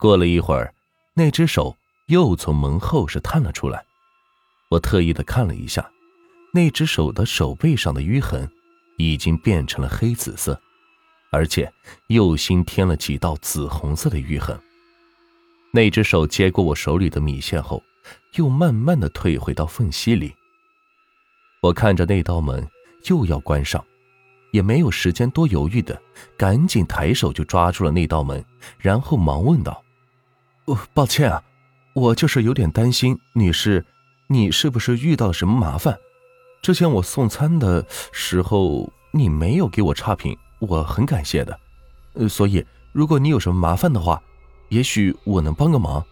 过了一会儿，那只手又从门后是探了出来。我特意的看了一下，那只手的手背上的淤痕已经变成了黑紫色，而且又新添了几道紫红色的淤痕。那只手接过我手里的米线后，又慢慢的退回到缝隙里。我看着那道门又要关上。也没有时间多犹豫的，赶紧抬手就抓住了那道门，然后忙问道：“哦，抱歉啊，我就是有点担心，女士，你是不是遇到了什么麻烦？之前我送餐的时候你没有给我差评，我很感谢的。呃，所以如果你有什么麻烦的话，也许我能帮个忙。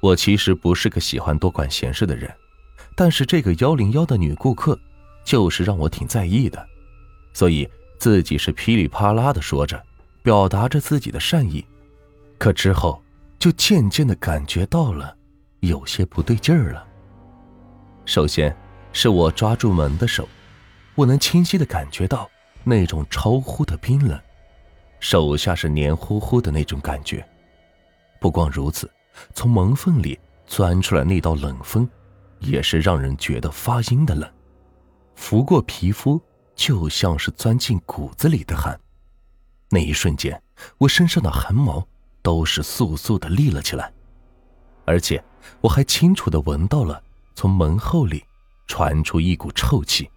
我其实不是个喜欢多管闲事的人，但是这个幺零幺的女顾客，就是让我挺在意的。”所以自己是噼里啪啦的说着，表达着自己的善意，可之后就渐渐的感觉到了有些不对劲儿了。首先是我抓住门的手，我能清晰的感觉到那种超乎的冰冷，手下是黏糊糊的那种感觉。不光如此，从门缝里钻出来那道冷风，也是让人觉得发阴的冷，拂过皮肤。就像是钻进骨子里的寒，那一瞬间，我身上的汗毛都是簌簌的立了起来，而且我还清楚的闻到了从门后里传出一股臭气，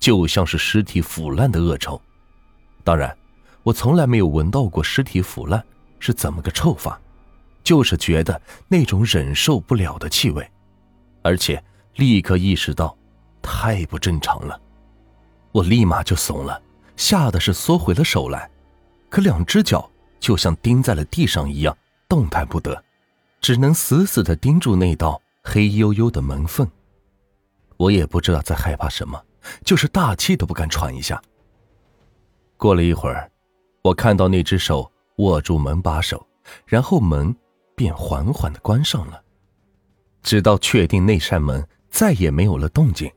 就像是尸体腐烂的恶臭。当然，我从来没有闻到过尸体腐烂是怎么个臭法，就是觉得那种忍受不了的气味，而且立刻意识到太不正常了。我立马就怂了，吓得是缩回了手来，可两只脚就像钉在了地上一样，动弹不得，只能死死的盯住那道黑黝黝的门缝。我也不知道在害怕什么，就是大气都不敢喘一下。过了一会儿，我看到那只手握住门把手，然后门便缓缓的关上了，直到确定那扇门再也没有了动静。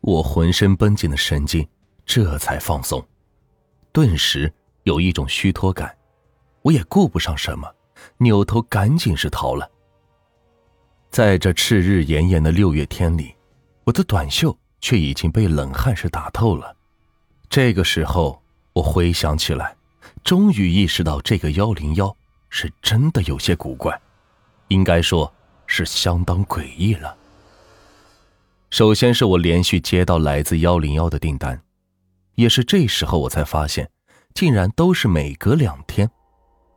我浑身绷紧的神经这才放松，顿时有一种虚脱感。我也顾不上什么，扭头赶紧是逃了。在这炽日炎炎的六月天里，我的短袖却已经被冷汗是打透了。这个时候，我回想起来，终于意识到这个幺零幺是真的有些古怪，应该说是相当诡异了。首先是我连续接到来自幺零幺的订单，也是这时候我才发现，竟然都是每隔两天，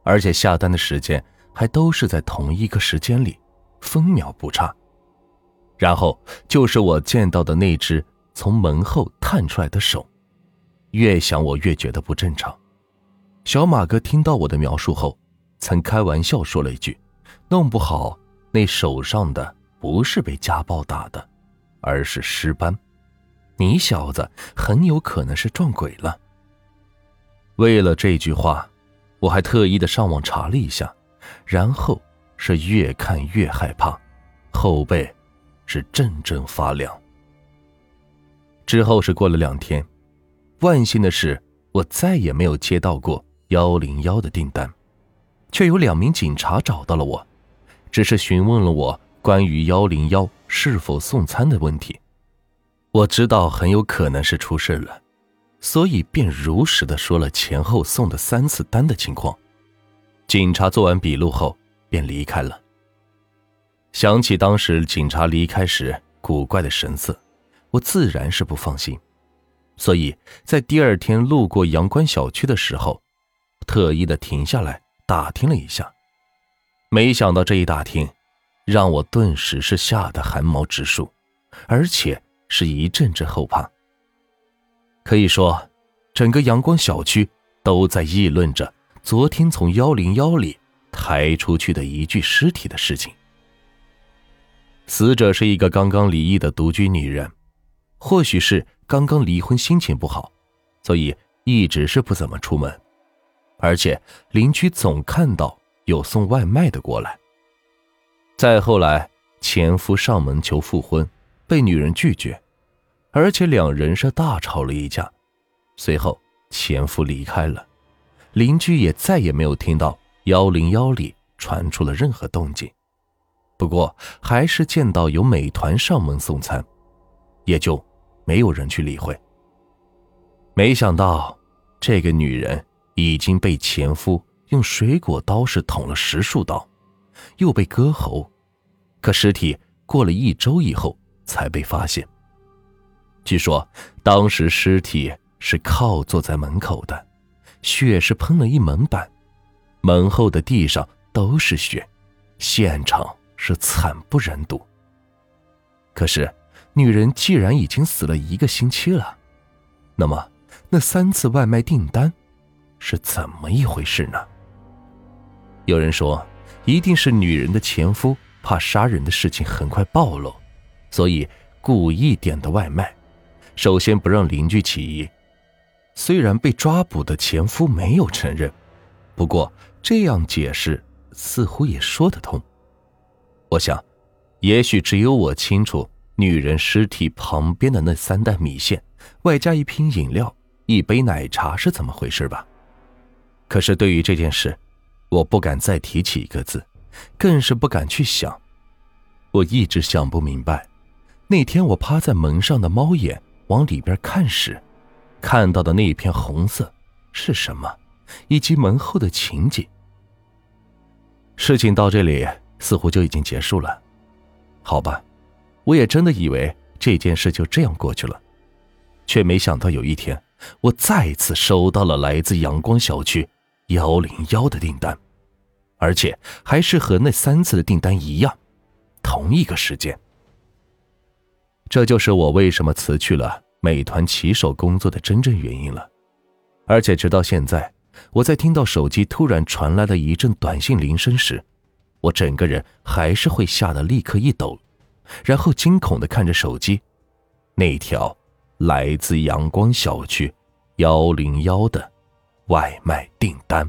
而且下单的时间还都是在同一个时间里，分秒不差。然后就是我见到的那只从门后探出来的手，越想我越觉得不正常。小马哥听到我的描述后，曾开玩笑说了一句：“弄不好那手上的不是被家暴打的。”而是尸斑，你小子很有可能是撞鬼了。为了这句话，我还特意的上网查了一下，然后是越看越害怕，后背是阵阵发凉。之后是过了两天，万幸的是，我再也没有接到过幺零幺的订单，却有两名警察找到了我，只是询问了我。关于幺零幺是否送餐的问题，我知道很有可能是出事了，所以便如实的说了前后送的三次单的情况。警察做完笔录后便离开了。想起当时警察离开时古怪的神色，我自然是不放心，所以在第二天路过阳关小区的时候，特意的停下来打听了一下，没想到这一打听。让我顿时是吓得汗毛直竖，而且是一阵阵后怕。可以说，整个阳光小区都在议论着昨天从幺零幺里抬出去的一具尸体的事情。死者是一个刚刚离异的独居女人，或许是刚刚离婚，心情不好，所以一直是不怎么出门，而且邻居总看到有送外卖的过来。再后来，前夫上门求复婚，被女人拒绝，而且两人是大吵了一架。随后，前夫离开了，邻居也再也没有听到幺零幺里传出了任何动静。不过还是见到有美团上门送餐，也就没有人去理会。没想到这个女人已经被前夫用水果刀是捅了十数刀，又被割喉，可尸体过了一周以后才被发现。据说当时尸体是靠坐在门口的，血是喷了一门板，门后的地上都是血，现场是惨不忍睹。可是，女人既然已经死了一个星期了，那么那三次外卖订单是怎么一回事呢？有人说，一定是女人的前夫怕杀人的事情很快暴露，所以故意点的外卖。首先不让邻居起疑，虽然被抓捕的前夫没有承认，不过这样解释似乎也说得通。我想，也许只有我清楚女人尸体旁边的那三袋米线，外加一瓶饮料、一杯奶茶是怎么回事吧。可是对于这件事，我不敢再提起一个字，更是不敢去想。我一直想不明白，那天我趴在门上的猫眼。往里边看时，看到的那片红色是什么？以及门后的情景。事情到这里似乎就已经结束了，好吧，我也真的以为这件事就这样过去了，却没想到有一天，我再次收到了来自阳光小区幺零幺的订单，而且还是和那三次的订单一样，同一个时间。这就是我为什么辞去了美团骑手工作的真正原因了，而且直到现在，我在听到手机突然传来了一阵短信铃声时，我整个人还是会吓得立刻一抖，然后惊恐的看着手机，那条来自阳光小区幺零幺的外卖订单。